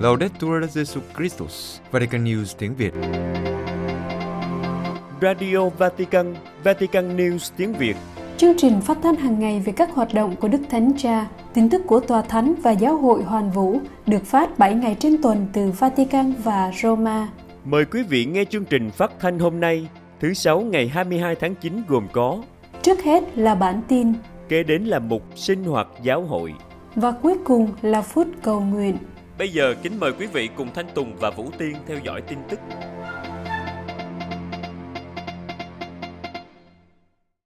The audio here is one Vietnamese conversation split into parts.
Laudetur Jesu Christus, Vatican News tiếng Việt. Radio Vatican, Vatican News tiếng Việt. Chương trình phát thanh hàng ngày về các hoạt động của Đức Thánh Cha, tin tức của Tòa Thánh và Giáo hội Hoàn Vũ được phát 7 ngày trên tuần từ Vatican và Roma. Mời quý vị nghe chương trình phát thanh hôm nay, thứ Sáu ngày 22 tháng 9 gồm có Trước hết là bản tin Kế đến là mục sinh hoạt giáo hội và cuối cùng là phút cầu nguyện. Bây giờ kính mời quý vị cùng Thanh Tùng và Vũ Tiên theo dõi tin tức.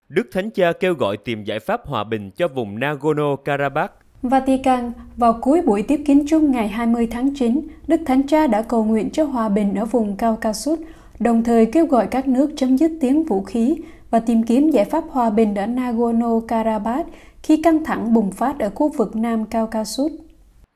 Đức Thánh Cha kêu gọi tìm giải pháp hòa bình cho vùng Nagorno-Karabakh. Vatican, vào cuối buổi tiếp kiến chung ngày 20 tháng 9, Đức Thánh Cha đã cầu nguyện cho hòa bình ở vùng Caucasus, đồng thời kêu gọi các nước chấm dứt tiếng vũ khí và tìm kiếm giải pháp hòa bình ở Nagorno-Karabakh khi căng thẳng bùng phát ở khu vực Nam Caucasus.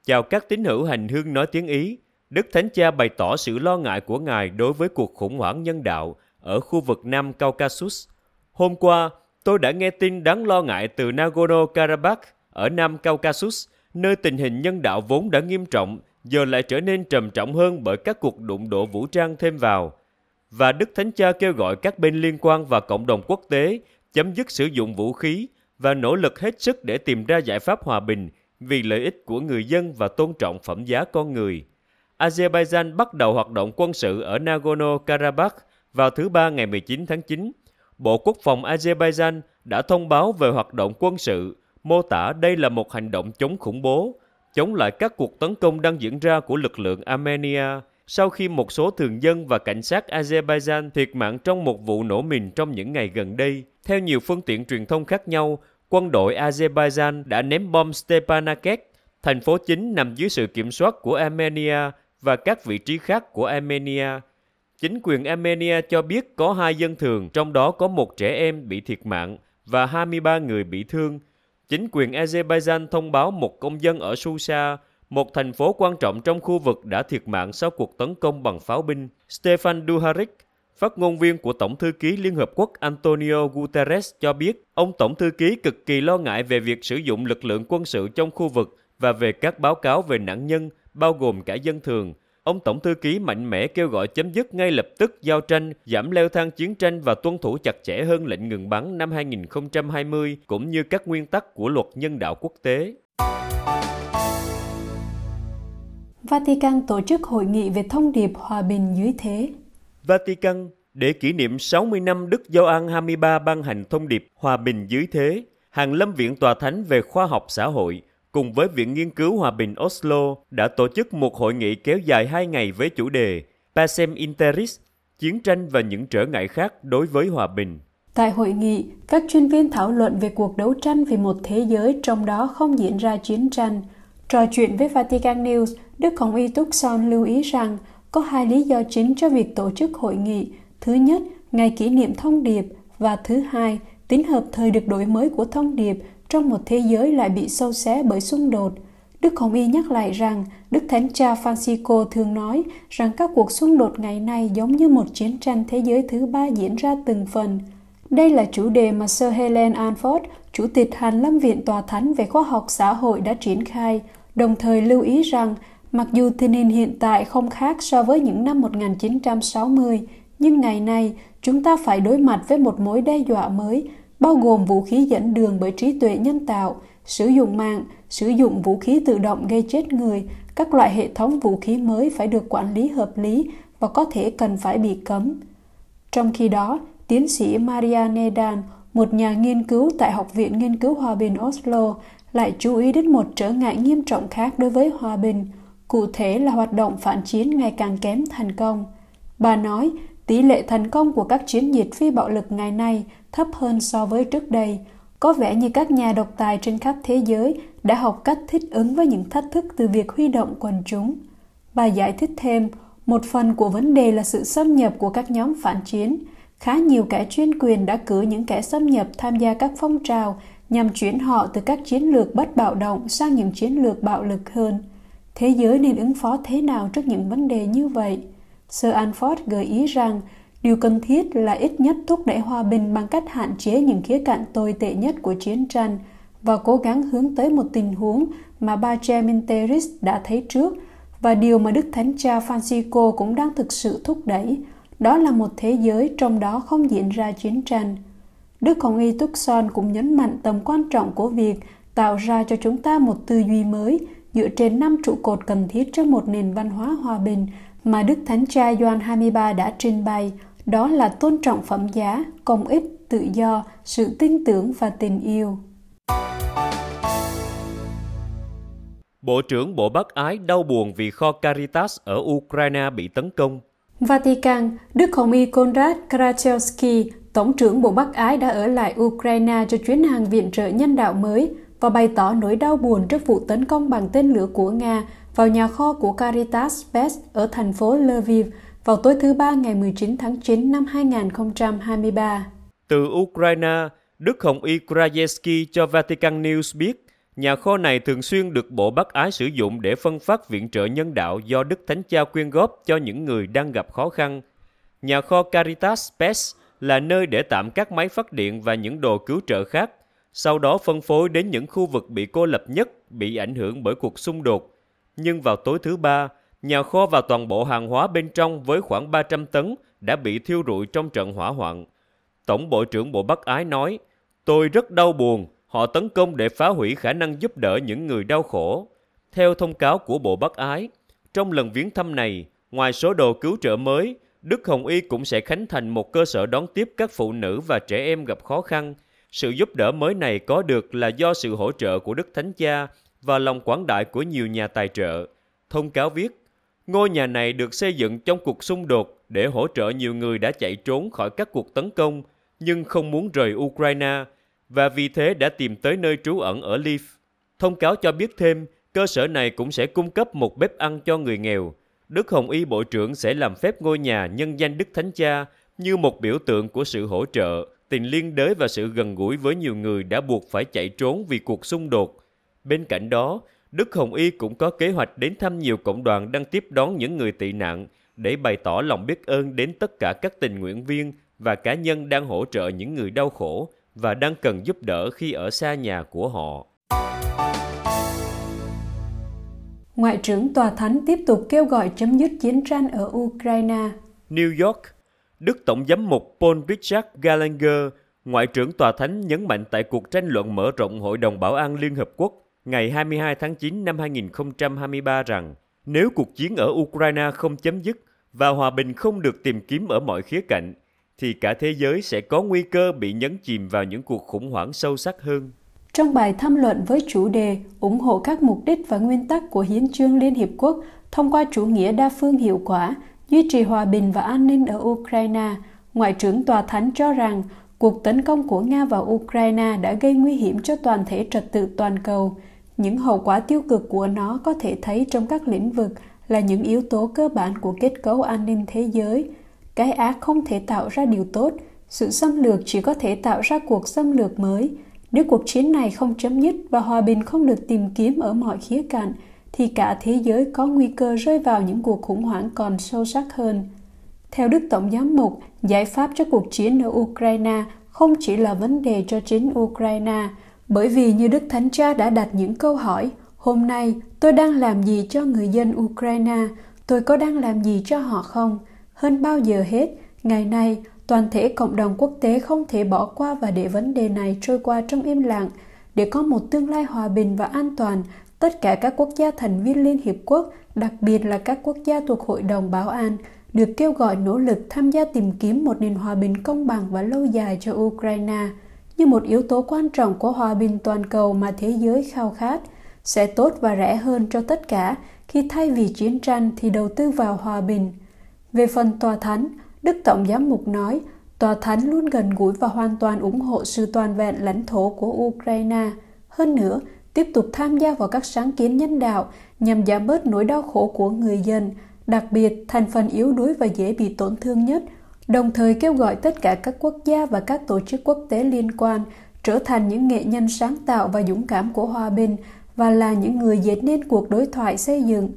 Chào các tín hữu hành hương nói tiếng Ý. Đức Thánh Cha bày tỏ sự lo ngại của Ngài đối với cuộc khủng hoảng nhân đạo ở khu vực Nam Caucasus. Hôm qua, tôi đã nghe tin đáng lo ngại từ Nagorno-Karabakh ở Nam Caucasus, nơi tình hình nhân đạo vốn đã nghiêm trọng, giờ lại trở nên trầm trọng hơn bởi các cuộc đụng độ vũ trang thêm vào. Và Đức Thánh Cha kêu gọi các bên liên quan và cộng đồng quốc tế chấm dứt sử dụng vũ khí và nỗ lực hết sức để tìm ra giải pháp hòa bình vì lợi ích của người dân và tôn trọng phẩm giá con người. Azerbaijan bắt đầu hoạt động quân sự ở Nagorno-Karabakh vào thứ Ba ngày 19 tháng 9. Bộ Quốc phòng Azerbaijan đã thông báo về hoạt động quân sự, mô tả đây là một hành động chống khủng bố, chống lại các cuộc tấn công đang diễn ra của lực lượng Armenia sau khi một số thường dân và cảnh sát Azerbaijan thiệt mạng trong một vụ nổ mìn trong những ngày gần đây. Theo nhiều phương tiện truyền thông khác nhau, quân đội Azerbaijan đã ném bom Stepanakert, thành phố chính nằm dưới sự kiểm soát của Armenia và các vị trí khác của Armenia. Chính quyền Armenia cho biết có hai dân thường, trong đó có một trẻ em bị thiệt mạng và 23 người bị thương. Chính quyền Azerbaijan thông báo một công dân ở Susa, một thành phố quan trọng trong khu vực đã thiệt mạng sau cuộc tấn công bằng pháo binh. Stefan Duharik, phát ngôn viên của Tổng thư ký Liên Hợp Quốc Antonio Guterres cho biết, ông Tổng thư ký cực kỳ lo ngại về việc sử dụng lực lượng quân sự trong khu vực và về các báo cáo về nạn nhân, bao gồm cả dân thường. Ông Tổng thư ký mạnh mẽ kêu gọi chấm dứt ngay lập tức giao tranh, giảm leo thang chiến tranh và tuân thủ chặt chẽ hơn lệnh ngừng bắn năm 2020 cũng như các nguyên tắc của luật nhân đạo quốc tế. Vatican tổ chức hội nghị về thông điệp hòa bình dưới thế. Vatican để kỷ niệm 60 năm Đức Gioan 23 ban hành thông điệp Hòa bình dưới thế, Hàng Lâm Viện Tòa Thánh về Khoa học Xã hội cùng với Viện Nghiên cứu Hòa bình Oslo đã tổ chức một hội nghị kéo dài 2 ngày với chủ đề Pacem Interis, chiến tranh và những trở ngại khác đối với hòa bình. Tại hội nghị, các chuyên viên thảo luận về cuộc đấu tranh vì một thế giới trong đó không diễn ra chiến tranh. Trò chuyện với Vatican News, Đức Hồng Y Túc Son lưu ý rằng có hai lý do chính cho việc tổ chức hội nghị. Thứ nhất, ngày kỷ niệm thông điệp và thứ hai, tính hợp thời được đổi mới của thông điệp trong một thế giới lại bị sâu xé bởi xung đột. Đức Hồng Y nhắc lại rằng Đức Thánh Cha Francisco thường nói rằng các cuộc xung đột ngày nay giống như một chiến tranh thế giới thứ ba diễn ra từng phần. Đây là chủ đề mà Sir Helen Alford, Chủ tịch Hàn Lâm Viện Tòa Thánh về Khoa học Xã hội đã triển khai, đồng thời lưu ý rằng mặc dù tình hình hiện tại không khác so với những năm 1960, nhưng ngày nay chúng ta phải đối mặt với một mối đe dọa mới bao gồm vũ khí dẫn đường bởi trí tuệ nhân tạo, sử dụng mạng, sử dụng vũ khí tự động gây chết người, các loại hệ thống vũ khí mới phải được quản lý hợp lý và có thể cần phải bị cấm. Trong khi đó, tiến sĩ Maria Nedan, một nhà nghiên cứu tại Học viện Nghiên cứu Hòa bình Oslo, lại chú ý đến một trở ngại nghiêm trọng khác đối với hòa bình, cụ thể là hoạt động phản chiến ngày càng kém thành công. Bà nói, tỷ lệ thành công của các chiến dịch phi bạo lực ngày nay thấp hơn so với trước đây. Có vẻ như các nhà độc tài trên khắp thế giới đã học cách thích ứng với những thách thức từ việc huy động quần chúng. Bà giải thích thêm, một phần của vấn đề là sự xâm nhập của các nhóm phản chiến. Khá nhiều kẻ chuyên quyền đã cử những kẻ xâm nhập tham gia các phong trào nhằm chuyển họ từ các chiến lược bất bạo động sang những chiến lược bạo lực hơn. Thế giới nên ứng phó thế nào trước những vấn đề như vậy? Sir Anford gợi ý rằng Điều cần thiết là ít nhất thúc đẩy hòa bình bằng cách hạn chế những khía cạnh tồi tệ nhất của chiến tranh và cố gắng hướng tới một tình huống mà ba Geminteris đã thấy trước và điều mà Đức Thánh Cha Francisco cũng đang thực sự thúc đẩy, đó là một thế giới trong đó không diễn ra chiến tranh. Đức Hồng Y Tucson cũng nhấn mạnh tầm quan trọng của việc tạo ra cho chúng ta một tư duy mới dựa trên năm trụ cột cần thiết cho một nền văn hóa hòa bình mà Đức Thánh Cha Gioan 23 đã trình bày, đó là tôn trọng phẩm giá, công ích, tự do, sự tin tưởng và tình yêu. Bộ trưởng Bộ Bắc Ái đau buồn vì kho Caritas ở Ukraine bị tấn công. Vatican, Đức Hồng Y Konrad Krachowski, Tổng trưởng Bộ Bắc Ái đã ở lại Ukraine cho chuyến hàng viện trợ nhân đạo mới và bày tỏ nỗi đau buồn trước vụ tấn công bằng tên lửa của Nga vào nhà kho của Caritas Best ở thành phố Lviv vào tối thứ Ba ngày 19 tháng 9 năm 2023. Từ Ukraine, Đức Hồng Y Krajewski cho Vatican News biết Nhà kho này thường xuyên được Bộ Bắc Ái sử dụng để phân phát viện trợ nhân đạo do Đức Thánh Cha quyên góp cho những người đang gặp khó khăn. Nhà kho Caritas Best là nơi để tạm các máy phát điện và những đồ cứu trợ khác, sau đó phân phối đến những khu vực bị cô lập nhất, bị ảnh hưởng bởi cuộc xung đột. Nhưng vào tối thứ ba, nhà kho và toàn bộ hàng hóa bên trong với khoảng 300 tấn đã bị thiêu rụi trong trận hỏa hoạn. Tổng Bộ trưởng Bộ Bắc Ái nói, Tôi rất đau buồn Họ tấn công để phá hủy khả năng giúp đỡ những người đau khổ. Theo thông cáo của Bộ Bắc Ái, trong lần viếng thăm này, ngoài số đồ cứu trợ mới, Đức Hồng Y cũng sẽ khánh thành một cơ sở đón tiếp các phụ nữ và trẻ em gặp khó khăn. Sự giúp đỡ mới này có được là do sự hỗ trợ của Đức Thánh Cha và lòng quảng đại của nhiều nhà tài trợ. Thông cáo viết, ngôi nhà này được xây dựng trong cuộc xung đột để hỗ trợ nhiều người đã chạy trốn khỏi các cuộc tấn công nhưng không muốn rời Ukraine và vì thế đã tìm tới nơi trú ẩn ở Lviv. Thông cáo cho biết thêm, cơ sở này cũng sẽ cung cấp một bếp ăn cho người nghèo. Đức Hồng Y Bộ trưởng sẽ làm phép ngôi nhà nhân danh Đức Thánh Cha như một biểu tượng của sự hỗ trợ, tình liên đới và sự gần gũi với nhiều người đã buộc phải chạy trốn vì cuộc xung đột. Bên cạnh đó, Đức Hồng Y cũng có kế hoạch đến thăm nhiều cộng đoàn đang tiếp đón những người tị nạn để bày tỏ lòng biết ơn đến tất cả các tình nguyện viên và cá nhân đang hỗ trợ những người đau khổ và đang cần giúp đỡ khi ở xa nhà của họ. Ngoại trưởng Tòa Thánh tiếp tục kêu gọi chấm dứt chiến tranh ở Ukraine. New York, Đức Tổng giám mục Paul Richard Gallagher, Ngoại trưởng Tòa Thánh nhấn mạnh tại cuộc tranh luận mở rộng Hội đồng Bảo an Liên Hợp Quốc ngày 22 tháng 9 năm 2023 rằng nếu cuộc chiến ở Ukraine không chấm dứt và hòa bình không được tìm kiếm ở mọi khía cạnh, thì cả thế giới sẽ có nguy cơ bị nhấn chìm vào những cuộc khủng hoảng sâu sắc hơn. Trong bài tham luận với chủ đề ủng hộ các mục đích và nguyên tắc của Hiến trương Liên Hiệp Quốc thông qua chủ nghĩa đa phương hiệu quả, duy trì hòa bình và an ninh ở Ukraine, Ngoại trưởng Tòa Thánh cho rằng cuộc tấn công của Nga vào Ukraine đã gây nguy hiểm cho toàn thể trật tự toàn cầu. Những hậu quả tiêu cực của nó có thể thấy trong các lĩnh vực là những yếu tố cơ bản của kết cấu an ninh thế giới – cái ác không thể tạo ra điều tốt, sự xâm lược chỉ có thể tạo ra cuộc xâm lược mới. Nếu cuộc chiến này không chấm dứt và hòa bình không được tìm kiếm ở mọi khía cạnh, thì cả thế giới có nguy cơ rơi vào những cuộc khủng hoảng còn sâu sắc hơn. Theo Đức Tổng giám mục, giải pháp cho cuộc chiến ở Ukraine không chỉ là vấn đề cho chính Ukraine, bởi vì như Đức Thánh Cha đã đặt những câu hỏi, hôm nay tôi đang làm gì cho người dân Ukraine, tôi có đang làm gì cho họ không? Hơn bao giờ hết, ngày nay, toàn thể cộng đồng quốc tế không thể bỏ qua và để vấn đề này trôi qua trong im lặng. Để có một tương lai hòa bình và an toàn, tất cả các quốc gia thành viên Liên Hiệp Quốc, đặc biệt là các quốc gia thuộc Hội đồng Bảo an, được kêu gọi nỗ lực tham gia tìm kiếm một nền hòa bình công bằng và lâu dài cho Ukraine. Như một yếu tố quan trọng của hòa bình toàn cầu mà thế giới khao khát sẽ tốt và rẻ hơn cho tất cả. Khi thay vì chiến tranh thì đầu tư vào hòa bình. Về phần tòa thánh, Đức Tổng giám mục nói, tòa thánh luôn gần gũi và hoàn toàn ủng hộ sự toàn vẹn lãnh thổ của Ukraine. Hơn nữa, tiếp tục tham gia vào các sáng kiến nhân đạo nhằm giảm bớt nỗi đau khổ của người dân, đặc biệt thành phần yếu đuối và dễ bị tổn thương nhất, đồng thời kêu gọi tất cả các quốc gia và các tổ chức quốc tế liên quan trở thành những nghệ nhân sáng tạo và dũng cảm của hòa bình và là những người dệt nên cuộc đối thoại xây dựng.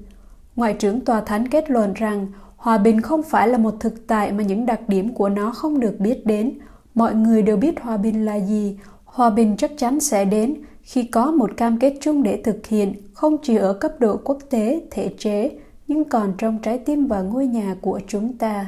Ngoại trưởng Tòa Thánh kết luận rằng Hòa bình không phải là một thực tại mà những đặc điểm của nó không được biết đến. Mọi người đều biết hòa bình là gì. Hòa bình chắc chắn sẽ đến, khi có một cam kết chung để thực hiện không chỉ ở cấp độ quốc tế, thể chế, nhưng còn trong trái tim và ngôi nhà của chúng ta.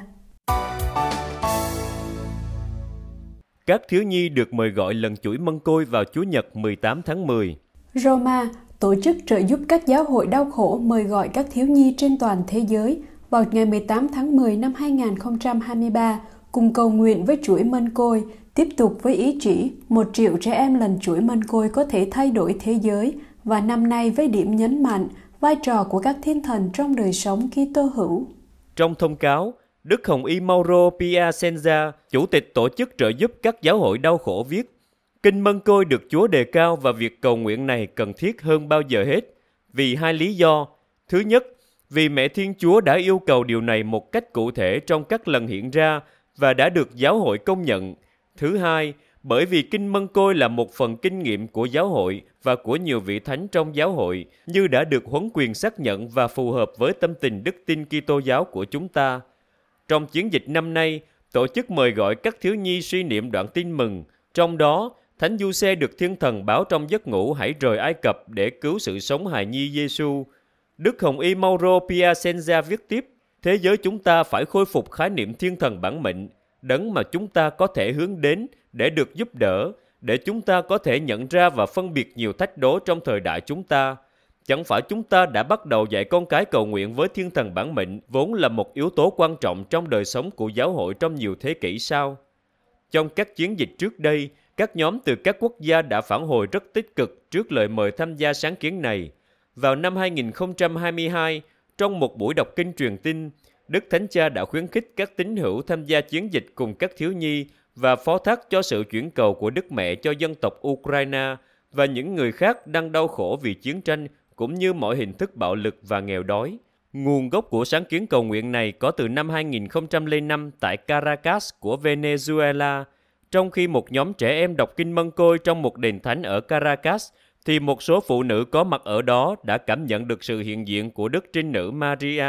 Các thiếu nhi được mời gọi lần chuỗi mân côi vào Chủ nhật 18 tháng 10. Roma, tổ chức trợ giúp các giáo hội đau khổ mời gọi các thiếu nhi trên toàn thế giới vào ngày 18 tháng 10 năm 2023 cùng cầu nguyện với chuỗi mân côi, tiếp tục với ý chỉ một triệu trẻ em lần chuỗi mân côi có thể thay đổi thế giới và năm nay với điểm nhấn mạnh vai trò của các thiên thần trong đời sống Kitô hữu. Trong thông cáo, Đức Hồng Y Mauro Piacenza, chủ tịch tổ chức trợ giúp các giáo hội đau khổ viết, Kinh Mân Côi được Chúa đề cao và việc cầu nguyện này cần thiết hơn bao giờ hết, vì hai lý do. Thứ nhất, vì mẹ Thiên Chúa đã yêu cầu điều này một cách cụ thể trong các lần hiện ra và đã được giáo hội công nhận. Thứ hai, bởi vì Kinh Mân Côi là một phần kinh nghiệm của giáo hội và của nhiều vị thánh trong giáo hội, như đã được huấn quyền xác nhận và phù hợp với tâm tình đức tin Kitô giáo của chúng ta. Trong chiến dịch năm nay, tổ chức mời gọi các thiếu nhi suy niệm đoạn tin mừng, trong đó Thánh Du Xe được thiên thần báo trong giấc ngủ hãy rời Ai Cập để cứu sự sống hài nhi Giêsu. Đức Hồng Y Mauro Piacenza viết tiếp, thế giới chúng ta phải khôi phục khái niệm thiên thần bản mệnh, đấng mà chúng ta có thể hướng đến để được giúp đỡ, để chúng ta có thể nhận ra và phân biệt nhiều thách đố trong thời đại chúng ta. Chẳng phải chúng ta đã bắt đầu dạy con cái cầu nguyện với thiên thần bản mệnh vốn là một yếu tố quan trọng trong đời sống của giáo hội trong nhiều thế kỷ sao? Trong các chiến dịch trước đây, các nhóm từ các quốc gia đã phản hồi rất tích cực trước lời mời tham gia sáng kiến này. Vào năm 2022, trong một buổi đọc kinh truyền tin, Đức Thánh Cha đã khuyến khích các tín hữu tham gia chiến dịch cùng các thiếu nhi và phó thác cho sự chuyển cầu của Đức Mẹ cho dân tộc Ukraine và những người khác đang đau khổ vì chiến tranh cũng như mọi hình thức bạo lực và nghèo đói. Nguồn gốc của sáng kiến cầu nguyện này có từ năm 2005 tại Caracas của Venezuela. Trong khi một nhóm trẻ em đọc kinh mân côi trong một đền thánh ở Caracas, thì một số phụ nữ có mặt ở đó đã cảm nhận được sự hiện diện của Đức Trinh Nữ Maria.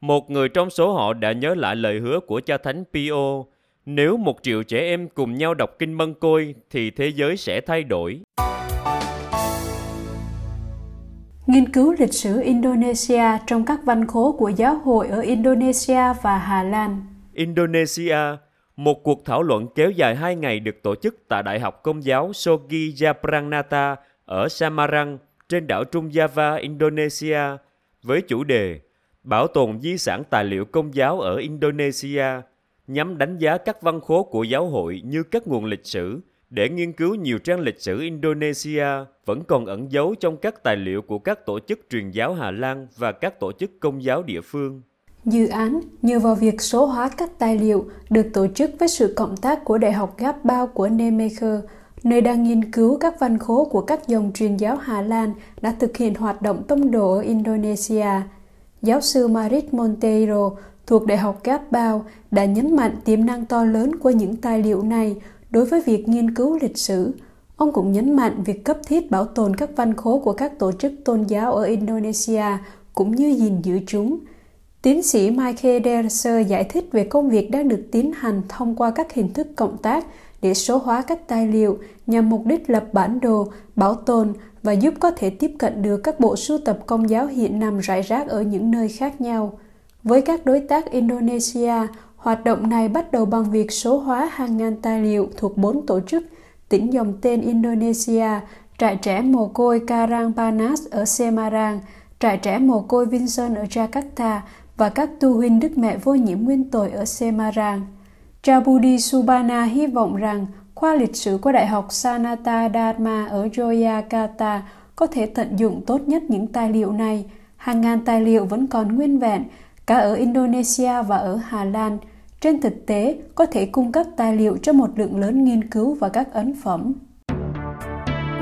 Một người trong số họ đã nhớ lại lời hứa của cha thánh Pio. Nếu một triệu trẻ em cùng nhau đọc kinh mân côi thì thế giới sẽ thay đổi. Nghiên cứu lịch sử Indonesia trong các văn khố của giáo hội ở Indonesia và Hà Lan. Indonesia, một cuộc thảo luận kéo dài 2 ngày được tổ chức tại Đại học Công giáo Sogi Japranata ở Samarang trên đảo Trung Java, Indonesia với chủ đề Bảo tồn di sản tài liệu công giáo ở Indonesia nhằm đánh giá các văn khố của giáo hội như các nguồn lịch sử để nghiên cứu nhiều trang lịch sử Indonesia vẫn còn ẩn giấu trong các tài liệu của các tổ chức truyền giáo Hà Lan và các tổ chức công giáo địa phương. Dự án nhờ vào việc số hóa các tài liệu được tổ chức với sự cộng tác của Đại học Gap Bao của Nijmegen, nơi đang nghiên cứu các văn khố của các dòng truyền giáo Hà Lan đã thực hiện hoạt động tông đồ ở Indonesia. Giáo sư Marit Monteiro thuộc Đại học Gapao đã nhấn mạnh tiềm năng to lớn của những tài liệu này Đối với việc nghiên cứu lịch sử, ông cũng nhấn mạnh việc cấp thiết bảo tồn các văn khố của các tổ chức tôn giáo ở Indonesia cũng như gìn giữ chúng. Tiến sĩ Michael Derser giải thích về công việc đang được tiến hành thông qua các hình thức cộng tác để số hóa các tài liệu nhằm mục đích lập bản đồ, bảo tồn và giúp có thể tiếp cận được các bộ sưu tập công giáo hiện nằm rải rác ở những nơi khác nhau. Với các đối tác Indonesia, Hoạt động này bắt đầu bằng việc số hóa hàng ngàn tài liệu thuộc bốn tổ chức tỉnh dòng tên Indonesia, trại trẻ mồ côi Karang Panas ở Semarang, trại trẻ mồ côi Vinson ở Jakarta và các tu huynh Đức Mẹ Vô Nhiễm Nguyên Tội ở Semarang. Jabudi Subana hy vọng rằng khoa lịch sử của Đại học Sanata Dharma ở Yogyakarta có thể tận dụng tốt nhất những tài liệu này. Hàng ngàn tài liệu vẫn còn nguyên vẹn, cả ở Indonesia và ở Hà Lan – trên thực tế có thể cung cấp tài liệu cho một lượng lớn nghiên cứu và các ấn phẩm.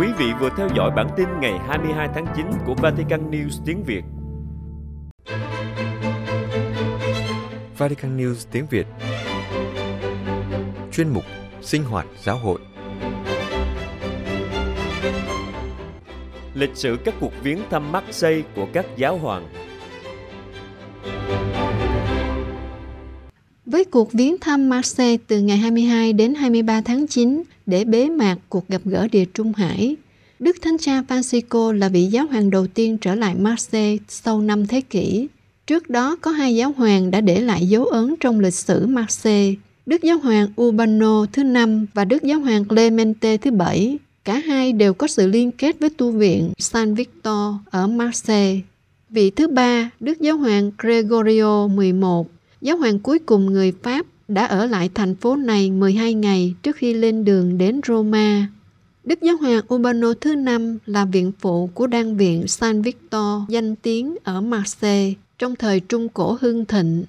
Quý vị vừa theo dõi bản tin ngày 22 tháng 9 của Vatican News tiếng Việt. Vatican News tiếng Việt Chuyên mục Sinh hoạt giáo hội Lịch sử các cuộc viếng thăm Marseille của các giáo hoàng với cuộc viếng thăm Marseille từ ngày 22 đến 23 tháng 9 để bế mạc cuộc gặp gỡ Địa Trung Hải. Đức Thánh Cha Francisco là vị giáo hoàng đầu tiên trở lại Marseille sau năm thế kỷ. Trước đó có hai giáo hoàng đã để lại dấu ấn trong lịch sử Marseille, Đức Giáo hoàng Urbano thứ năm và Đức Giáo hoàng Clemente thứ bảy. Cả hai đều có sự liên kết với tu viện San Victor ở Marseille. Vị thứ ba, Đức Giáo hoàng Gregorio XI, giáo hoàng cuối cùng người Pháp đã ở lại thành phố này 12 ngày trước khi lên đường đến Roma. Đức Giáo hoàng Urbano thứ năm là viện phụ của đan viện San Victor danh tiếng ở Marseille trong thời Trung Cổ hưng thịnh.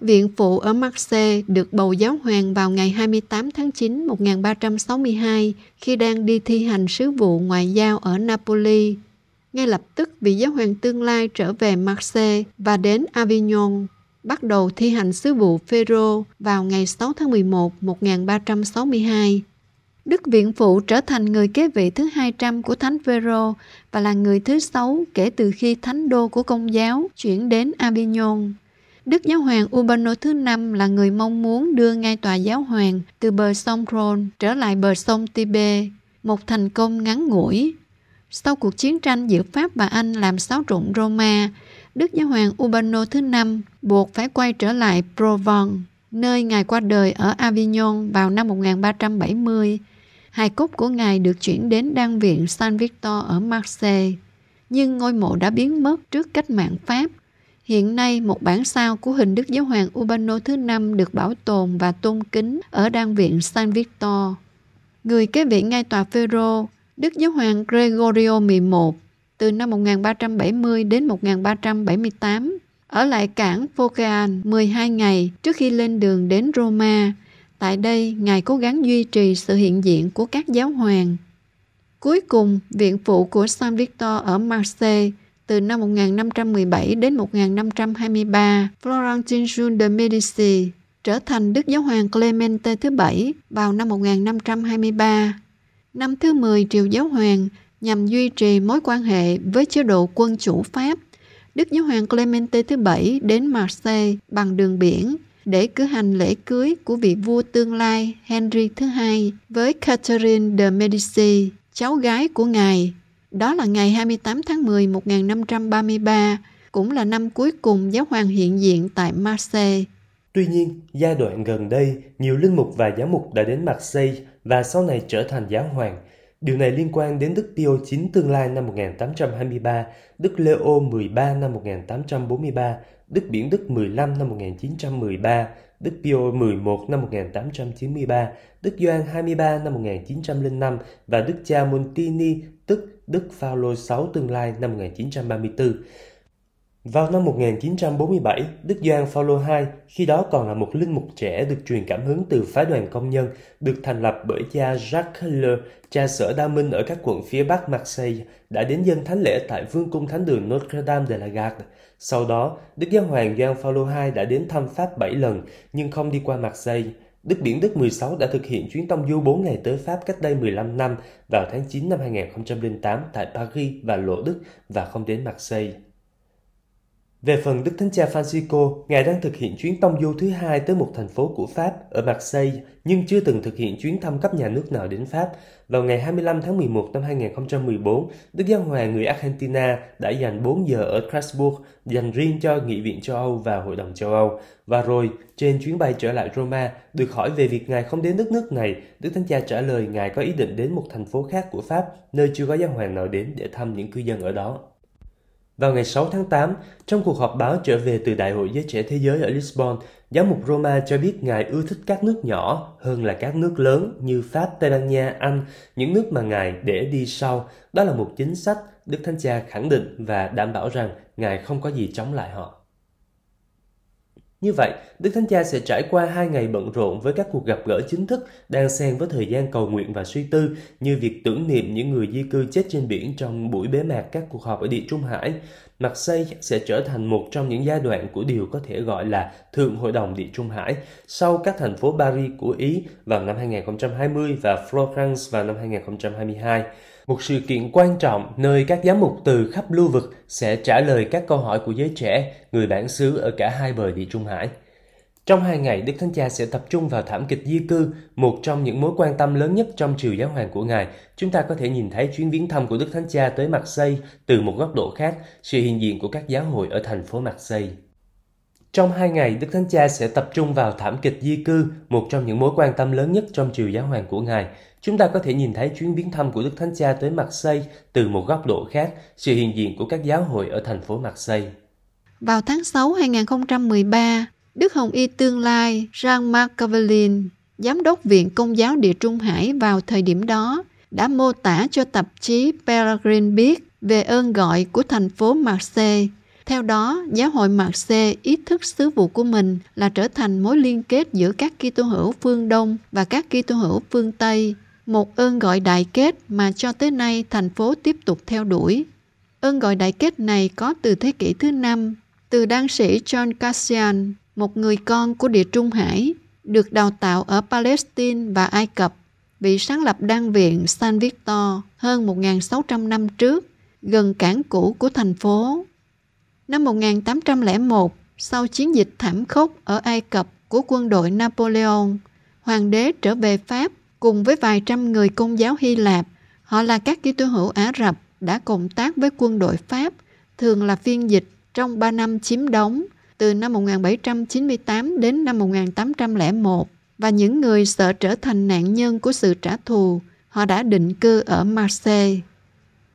Viện phụ ở Marseille được bầu giáo hoàng vào ngày 28 tháng 9 1362 khi đang đi thi hành sứ vụ ngoại giao ở Napoli. Ngay lập tức, vị giáo hoàng tương lai trở về Marseille và đến Avignon, bắt đầu thi hành sứ vụ Phêrô vào ngày 6 tháng 11 1362. Đức Viện Phụ trở thành người kế vị thứ 200 của Thánh Phêrô và là người thứ sáu kể từ khi thánh đô của công giáo chuyển đến Avignon. Đức Giáo hoàng Urbano thứ năm là người mong muốn đưa ngai tòa giáo hoàng từ bờ sông Rhône trở lại bờ sông Tibe, một thành công ngắn ngủi. Sau cuộc chiến tranh giữa Pháp và Anh làm xáo trộn Roma, Đức Giáo hoàng Urbano thứ năm buộc phải quay trở lại Provence, nơi Ngài qua đời ở Avignon vào năm 1370. Hài cốt của Ngài được chuyển đến đan viện San Victor ở Marseille. Nhưng ngôi mộ đã biến mất trước cách mạng Pháp Hiện nay, một bản sao của hình Đức Giáo hoàng Urbano thứ năm được bảo tồn và tôn kính ở đan viện San Victor. Người kế vị ngai tòa Phêrô, Đức Giáo hoàng Gregorio XI từ năm 1370 đến 1378, ở lại cảng Phocaean 12 ngày trước khi lên đường đến Roma. Tại đây, Ngài cố gắng duy trì sự hiện diện của các giáo hoàng. Cuối cùng, viện phụ của San Victor ở Marseille từ năm 1517 đến 1523, Florentin Jules de Medici trở thành Đức Giáo hoàng Clemente thứ bảy vào năm 1523. Năm thứ 10 triều giáo hoàng nhằm duy trì mối quan hệ với chế độ quân chủ Pháp, Đức Giáo hoàng Clemente thứ bảy đến Marseille bằng đường biển để cử hành lễ cưới của vị vua tương lai Henry thứ hai với Catherine de Medici, cháu gái của ngài đó là ngày 28 tháng 10 1533, cũng là năm cuối cùng giáo hoàng hiện diện tại Marseille. Tuy nhiên, giai đoạn gần đây, nhiều linh mục và giám mục đã đến Marseille và sau này trở thành giáo hoàng. Điều này liên quan đến Đức Pio IX tương lai năm 1823, Đức Leo 13 năm 1843, Đức Biển Đức 15 năm 1913, Đức Pio 11 năm 1893, Đức Doan 23 năm 1905 và Đức cha Montini tức Đức Phaolô 6 tương lai năm 1934. Vào năm 1947, Đức Gioan Phaolô II, khi đó còn là một linh mục trẻ được truyền cảm hứng từ phái đoàn công nhân, được thành lập bởi cha Jacques Le, cha sở Đa Minh ở các quận phía bắc Marseille, đã đến dân thánh lễ tại vương cung thánh đường Notre Dame de la Garde. Sau đó, Đức Giáo hoàng Gioan Phaolô II đã đến thăm Pháp 7 lần nhưng không đi qua Marseille. Đức Biển Đức 16 đã thực hiện chuyến tông du 4 ngày tới Pháp cách đây 15 năm vào tháng 9 năm 2008 tại Paris và Lộ Đức và không đến Marseille. Về phần Đức Thánh Cha Francisco, Ngài đang thực hiện chuyến tông du thứ hai tới một thành phố của Pháp ở Marseille, nhưng chưa từng thực hiện chuyến thăm cấp nhà nước nào đến Pháp. Vào ngày 25 tháng 11 năm 2014, Đức Giáo Hoàng người Argentina đã dành 4 giờ ở Strasbourg dành riêng cho Nghị viện châu Âu và Hội đồng châu Âu. Và rồi, trên chuyến bay trở lại Roma, được hỏi về việc Ngài không đến đất nước này, Đức Thánh Cha trả lời Ngài có ý định đến một thành phố khác của Pháp, nơi chưa có giáo hoàng nào đến để thăm những cư dân ở đó. Vào ngày 6 tháng 8, trong cuộc họp báo trở về từ Đại hội Giới Trẻ Thế Giới ở Lisbon, Giám mục Roma cho biết Ngài ưa thích các nước nhỏ hơn là các nước lớn như Pháp, Tây Ban Nha, Anh, những nước mà Ngài để đi sau. Đó là một chính sách Đức Thánh Cha khẳng định và đảm bảo rằng Ngài không có gì chống lại họ. Như vậy, Đức Thánh Cha sẽ trải qua hai ngày bận rộn với các cuộc gặp gỡ chính thức đang xen với thời gian cầu nguyện và suy tư như việc tưởng niệm những người di cư chết trên biển trong buổi bế mạc các cuộc họp ở Địa Trung Hải. Marseille sẽ trở thành một trong những giai đoạn của điều có thể gọi là Thượng Hội đồng Địa Trung Hải sau các thành phố Paris của Ý vào năm 2020 và Florence vào năm 2022 một sự kiện quan trọng nơi các giám mục từ khắp lưu vực sẽ trả lời các câu hỏi của giới trẻ, người bản xứ ở cả hai bờ địa Trung Hải. Trong hai ngày, Đức Thánh Cha sẽ tập trung vào thảm kịch di cư, một trong những mối quan tâm lớn nhất trong triều giáo hoàng của Ngài. Chúng ta có thể nhìn thấy chuyến viếng thăm của Đức Thánh Cha tới Marseille từ một góc độ khác, sự hiện diện của các giáo hội ở thành phố Marseille. Trong hai ngày, Đức Thánh Cha sẽ tập trung vào thảm kịch di cư, một trong những mối quan tâm lớn nhất trong triều giáo hoàng của Ngài. Chúng ta có thể nhìn thấy chuyến viếng thăm của Đức Thánh Cha tới Marseille từ một góc độ khác, sự hiện diện của các giáo hội ở thành phố Marseille. Vào tháng 6 2013, Đức Hồng Y tương lai Jean-Marc Giám đốc Viện Công giáo Địa Trung Hải vào thời điểm đó, đã mô tả cho tạp chí Peregrine biết về ơn gọi của thành phố Marseille. Theo đó, giáo hội Marseille ý thức sứ vụ của mình là trở thành mối liên kết giữa các Kitô hữu phương Đông và các Kitô hữu phương Tây, một ơn gọi đại kết mà cho tới nay thành phố tiếp tục theo đuổi. Ơn gọi đại kết này có từ thế kỷ thứ năm, từ đan sĩ John Cassian một người con của Địa Trung Hải, được đào tạo ở Palestine và Ai Cập, vị sáng lập đan viện San Victor hơn 1.600 năm trước, gần cảng cũ của thành phố. Năm 1801, sau chiến dịch thảm khốc ở Ai Cập của quân đội Napoleon, hoàng đế trở về Pháp cùng với vài trăm người công giáo Hy Lạp. Họ là các Kitô hữu Ả Rập đã cộng tác với quân đội Pháp, thường là phiên dịch trong 3 năm chiếm đóng từ năm 1798 đến năm 1801 và những người sợ trở thành nạn nhân của sự trả thù, họ đã định cư ở Marseille.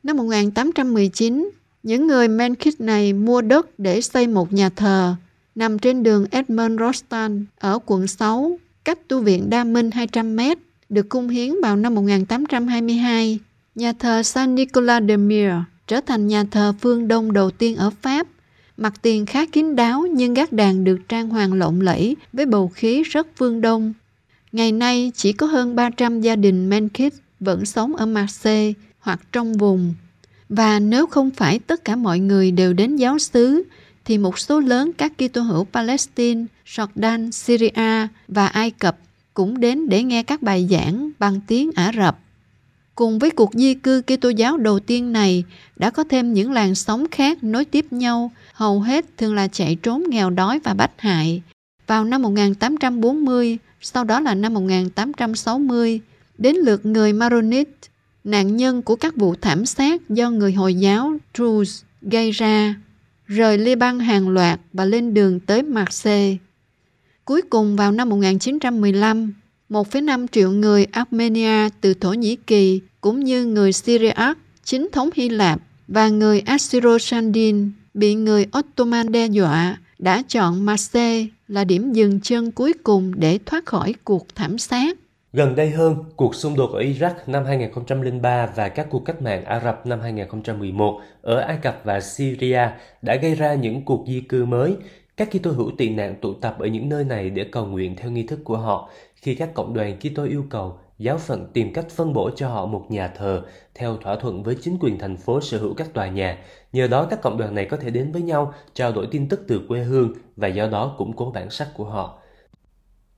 Năm 1819, những người Menkit này mua đất để xây một nhà thờ nằm trên đường Edmond Rostand ở quận 6, cách tu viện Đa Minh 200 mét, được cung hiến vào năm 1822. Nhà thờ Saint Nicolas de Mire trở thành nhà thờ phương Đông đầu tiên ở Pháp Mặt tiền khá kín đáo nhưng gác đàn được trang hoàng lộng lẫy với bầu khí rất phương đông. Ngày nay chỉ có hơn 300 gia đình Menkit vẫn sống ở Marseille hoặc trong vùng. Và nếu không phải tất cả mọi người đều đến giáo xứ, thì một số lớn các Kitô hữu Palestine, Jordan, Syria và Ai Cập cũng đến để nghe các bài giảng bằng tiếng Ả Rập. Cùng với cuộc di cư Kitô giáo đầu tiên này, đã có thêm những làn sóng khác nối tiếp nhau, hầu hết thường là chạy trốn nghèo đói và bách hại. Vào năm 1840, sau đó là năm 1860, đến lượt người Maronit, nạn nhân của các vụ thảm sát do người Hồi giáo Druze gây ra, rời Liban hàng loạt và lên đường tới Marseille. Cuối cùng vào năm 1915, 1,5 triệu người Armenia từ Thổ Nhĩ Kỳ cũng như người Syriac, chính thống Hy Lạp và người Assyro-Sandin bị người Ottoman đe dọa đã chọn Marseille là điểm dừng chân cuối cùng để thoát khỏi cuộc thảm sát. Gần đây hơn, cuộc xung đột ở Iraq năm 2003 và các cuộc cách mạng Ả Rập năm 2011 ở Ai Cập và Syria đã gây ra những cuộc di cư mới. Các Kitô hữu tị nạn tụ tập ở những nơi này để cầu nguyện theo nghi thức của họ. Khi các cộng đoàn Kitô yêu cầu, giáo phận tìm cách phân bổ cho họ một nhà thờ theo thỏa thuận với chính quyền thành phố sở hữu các tòa nhà. Nhờ đó các cộng đoàn này có thể đến với nhau, trao đổi tin tức từ quê hương và do đó củng cố bản sắc của họ.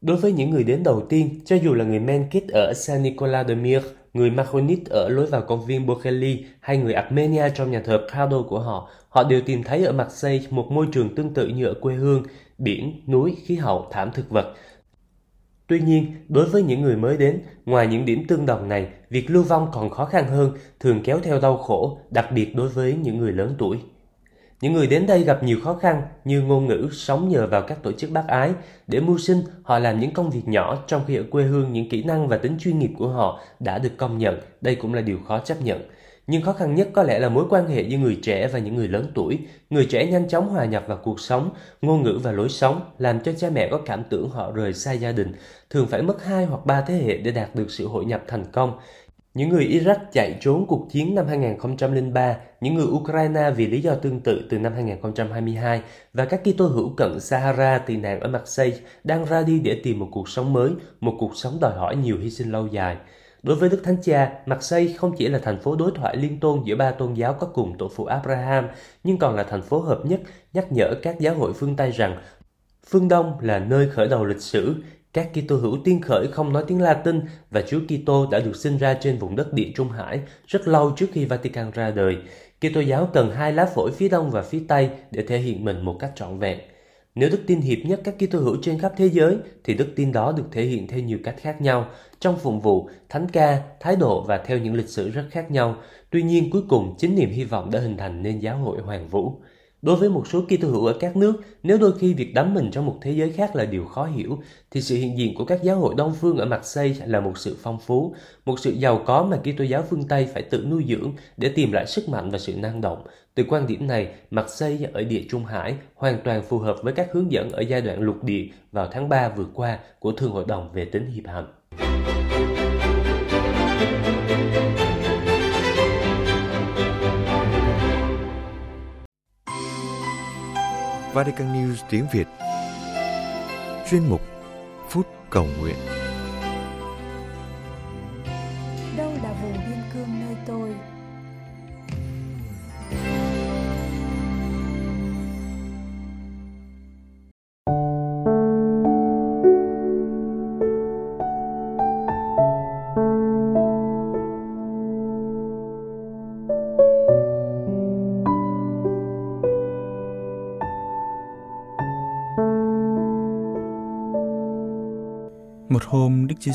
Đối với những người đến đầu tiên, cho dù là người Menkit ở San Nicola de Mir, người Maronit ở lối vào công viên Bokheli hay người Armenia trong nhà thờ Prado của họ, họ đều tìm thấy ở Marseille một môi trường tương tự như ở quê hương, biển, núi, khí hậu, thảm thực vật, Tuy nhiên, đối với những người mới đến, ngoài những điểm tương đồng này, việc lưu vong còn khó khăn hơn, thường kéo theo đau khổ, đặc biệt đối với những người lớn tuổi. Những người đến đây gặp nhiều khó khăn như ngôn ngữ, sống nhờ vào các tổ chức bác ái. Để mưu sinh, họ làm những công việc nhỏ trong khi ở quê hương những kỹ năng và tính chuyên nghiệp của họ đã được công nhận. Đây cũng là điều khó chấp nhận. Nhưng khó khăn nhất có lẽ là mối quan hệ giữa người trẻ và những người lớn tuổi. Người trẻ nhanh chóng hòa nhập vào cuộc sống, ngôn ngữ và lối sống, làm cho cha mẹ có cảm tưởng họ rời xa gia đình, thường phải mất hai hoặc ba thế hệ để đạt được sự hội nhập thành công. Những người Iraq chạy trốn cuộc chiến năm 2003, những người Ukraine vì lý do tương tự từ năm 2022 và các Kitô hữu cận Sahara tị nạn ở Marseille đang ra đi để tìm một cuộc sống mới, một cuộc sống đòi hỏi nhiều hy sinh lâu dài. Đối với Đức Thánh Cha, Marseille không chỉ là thành phố đối thoại liên tôn giữa ba tôn giáo có cùng tổ phụ Abraham, nhưng còn là thành phố hợp nhất, nhắc nhở các giáo hội phương Tây rằng phương Đông là nơi khởi đầu lịch sử, các Kitô hữu tiên khởi không nói tiếng Latin và Chúa Kitô đã được sinh ra trên vùng đất Địa Trung Hải rất lâu trước khi Vatican ra đời. Kitô giáo cần hai lá phổi phía đông và phía tây để thể hiện mình một cách trọn vẹn. Nếu đức tin hiệp nhất các Kitô hữu trên khắp thế giới thì đức tin đó được thể hiện theo nhiều cách khác nhau, trong phụng vụ, thánh ca, thái độ và theo những lịch sử rất khác nhau. Tuy nhiên cuối cùng chính niềm hy vọng đã hình thành nên giáo hội Hoàng Vũ. Đối với một số Kitô hữu ở các nước, nếu đôi khi việc đắm mình trong một thế giới khác là điều khó hiểu, thì sự hiện diện của các giáo hội Đông phương ở Marseille là một sự phong phú, một sự giàu có mà Kitô giáo phương Tây phải tự nuôi dưỡng để tìm lại sức mạnh và sự năng động. Từ quan điểm này, Marseille ở địa Trung Hải hoàn toàn phù hợp với các hướng dẫn ở giai đoạn lục địa vào tháng 3 vừa qua của Thương hội đồng về tính hiệp hành. Vatican News tiếng Việt. Chuyên mục Phút Cầu Nguyện.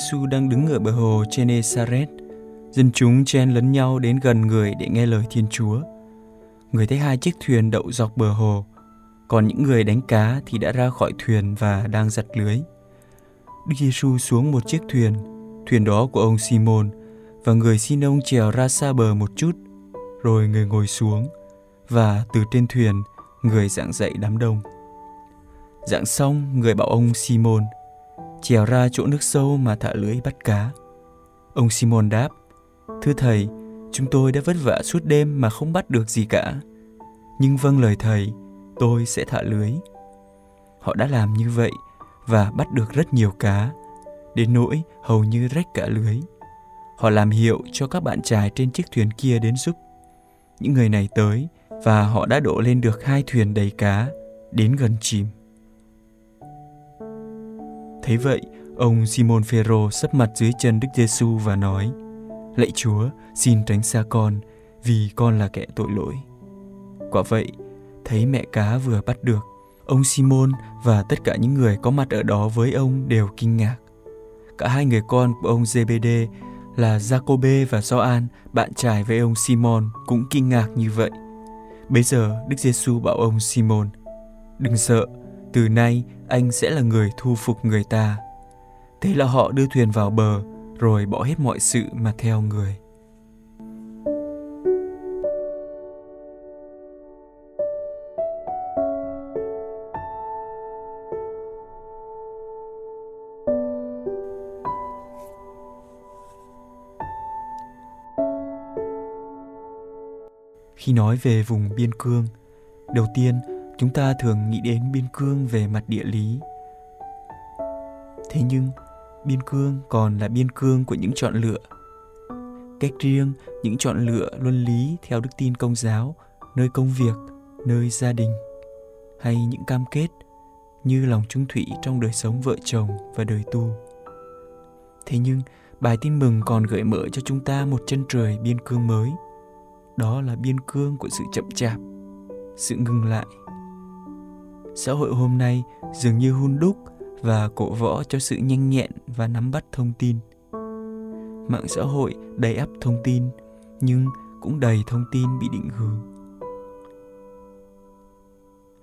Giêsu đang đứng ở bờ hồ Genesaret. Dân chúng chen lấn nhau đến gần người để nghe lời Thiên Chúa. Người thấy hai chiếc thuyền đậu dọc bờ hồ, còn những người đánh cá thì đã ra khỏi thuyền và đang giặt lưới. Đức Giêsu xuống một chiếc thuyền, thuyền đó của ông Simon, và người xin ông trèo ra xa bờ một chút, rồi người ngồi xuống, và từ trên thuyền, người giảng dạy đám đông. Giảng xong, người bảo ông Simon – trèo ra chỗ nước sâu mà thả lưới bắt cá. Ông Simon đáp, Thưa Thầy, chúng tôi đã vất vả suốt đêm mà không bắt được gì cả. Nhưng vâng lời Thầy, tôi sẽ thả lưới. Họ đã làm như vậy và bắt được rất nhiều cá, đến nỗi hầu như rách cả lưới. Họ làm hiệu cho các bạn trai trên chiếc thuyền kia đến giúp. Những người này tới và họ đã đổ lên được hai thuyền đầy cá, đến gần chìm. Thấy vậy, ông Simon Phêrô sấp mặt dưới chân Đức Giêsu và nói: Lạy Chúa, xin tránh xa con, vì con là kẻ tội lỗi. Quả vậy, thấy mẹ cá vừa bắt được, ông Simon và tất cả những người có mặt ở đó với ông đều kinh ngạc. Cả hai người con của ông Zebede là Jacobe và Gioan, bạn trai với ông Simon cũng kinh ngạc như vậy. Bây giờ Đức Giêsu bảo ông Simon: "Đừng sợ, từ nay anh sẽ là người thu phục người ta. Thế là họ đưa thuyền vào bờ, rồi bỏ hết mọi sự mà theo người. Khi nói về vùng biên cương, đầu tiên chúng ta thường nghĩ đến biên cương về mặt địa lý. Thế nhưng, biên cương còn là biên cương của những chọn lựa. Cách riêng những chọn lựa luân lý theo đức tin công giáo, nơi công việc, nơi gia đình, hay những cam kết như lòng trung thủy trong đời sống vợ chồng và đời tu. Thế nhưng, bài tin mừng còn gợi mở cho chúng ta một chân trời biên cương mới. Đó là biên cương của sự chậm chạp, sự ngừng lại xã hội hôm nay dường như hun đúc và cổ võ cho sự nhanh nhẹn và nắm bắt thông tin. Mạng xã hội đầy ắp thông tin, nhưng cũng đầy thông tin bị định hướng.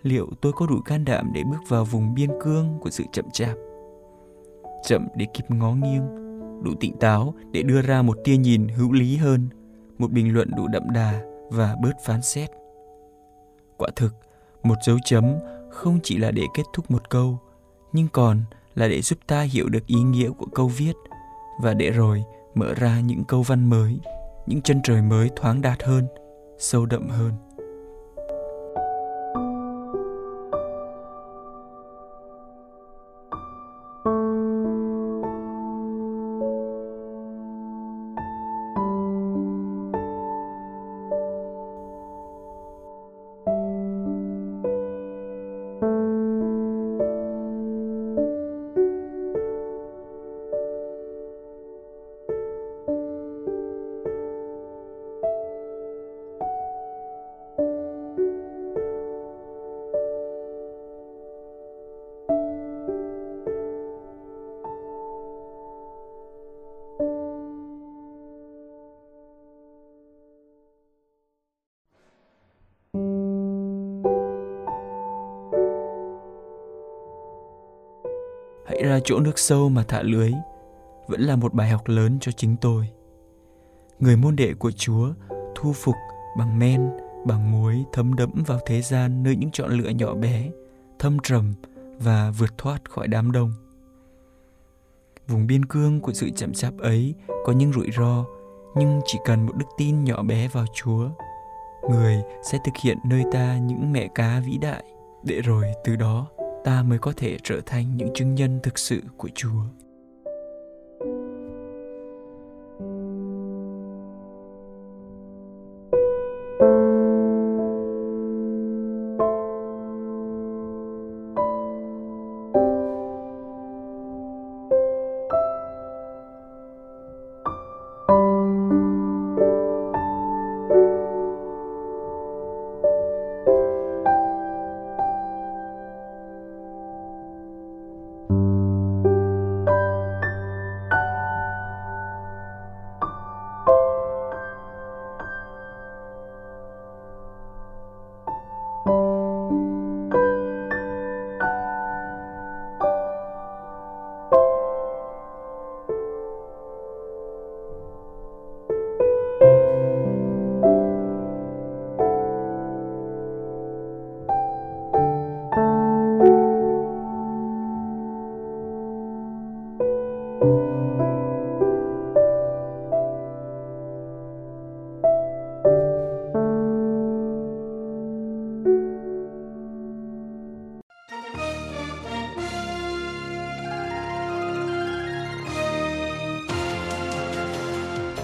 Liệu tôi có đủ can đảm để bước vào vùng biên cương của sự chậm chạp? Chậm để kịp ngó nghiêng, đủ tỉnh táo để đưa ra một tia nhìn hữu lý hơn, một bình luận đủ đậm đà và bớt phán xét. Quả thực, một dấu chấm không chỉ là để kết thúc một câu, nhưng còn là để giúp ta hiểu được ý nghĩa của câu viết và để rồi mở ra những câu văn mới, những chân trời mới thoáng đạt hơn, sâu đậm hơn. Chỗ nước sâu mà thả lưới vẫn là một bài học lớn cho chính tôi. Người môn đệ của Chúa thu phục bằng men, bằng muối thấm đẫm vào thế gian nơi những chọn lựa nhỏ bé, thâm trầm và vượt thoát khỏi đám đông. Vùng biên cương của sự chậm chạp ấy có những rủi ro, nhưng chỉ cần một đức tin nhỏ bé vào Chúa, người sẽ thực hiện nơi ta những mẹ cá vĩ đại, để rồi từ đó ta mới có thể trở thành những chứng nhân thực sự của Chúa.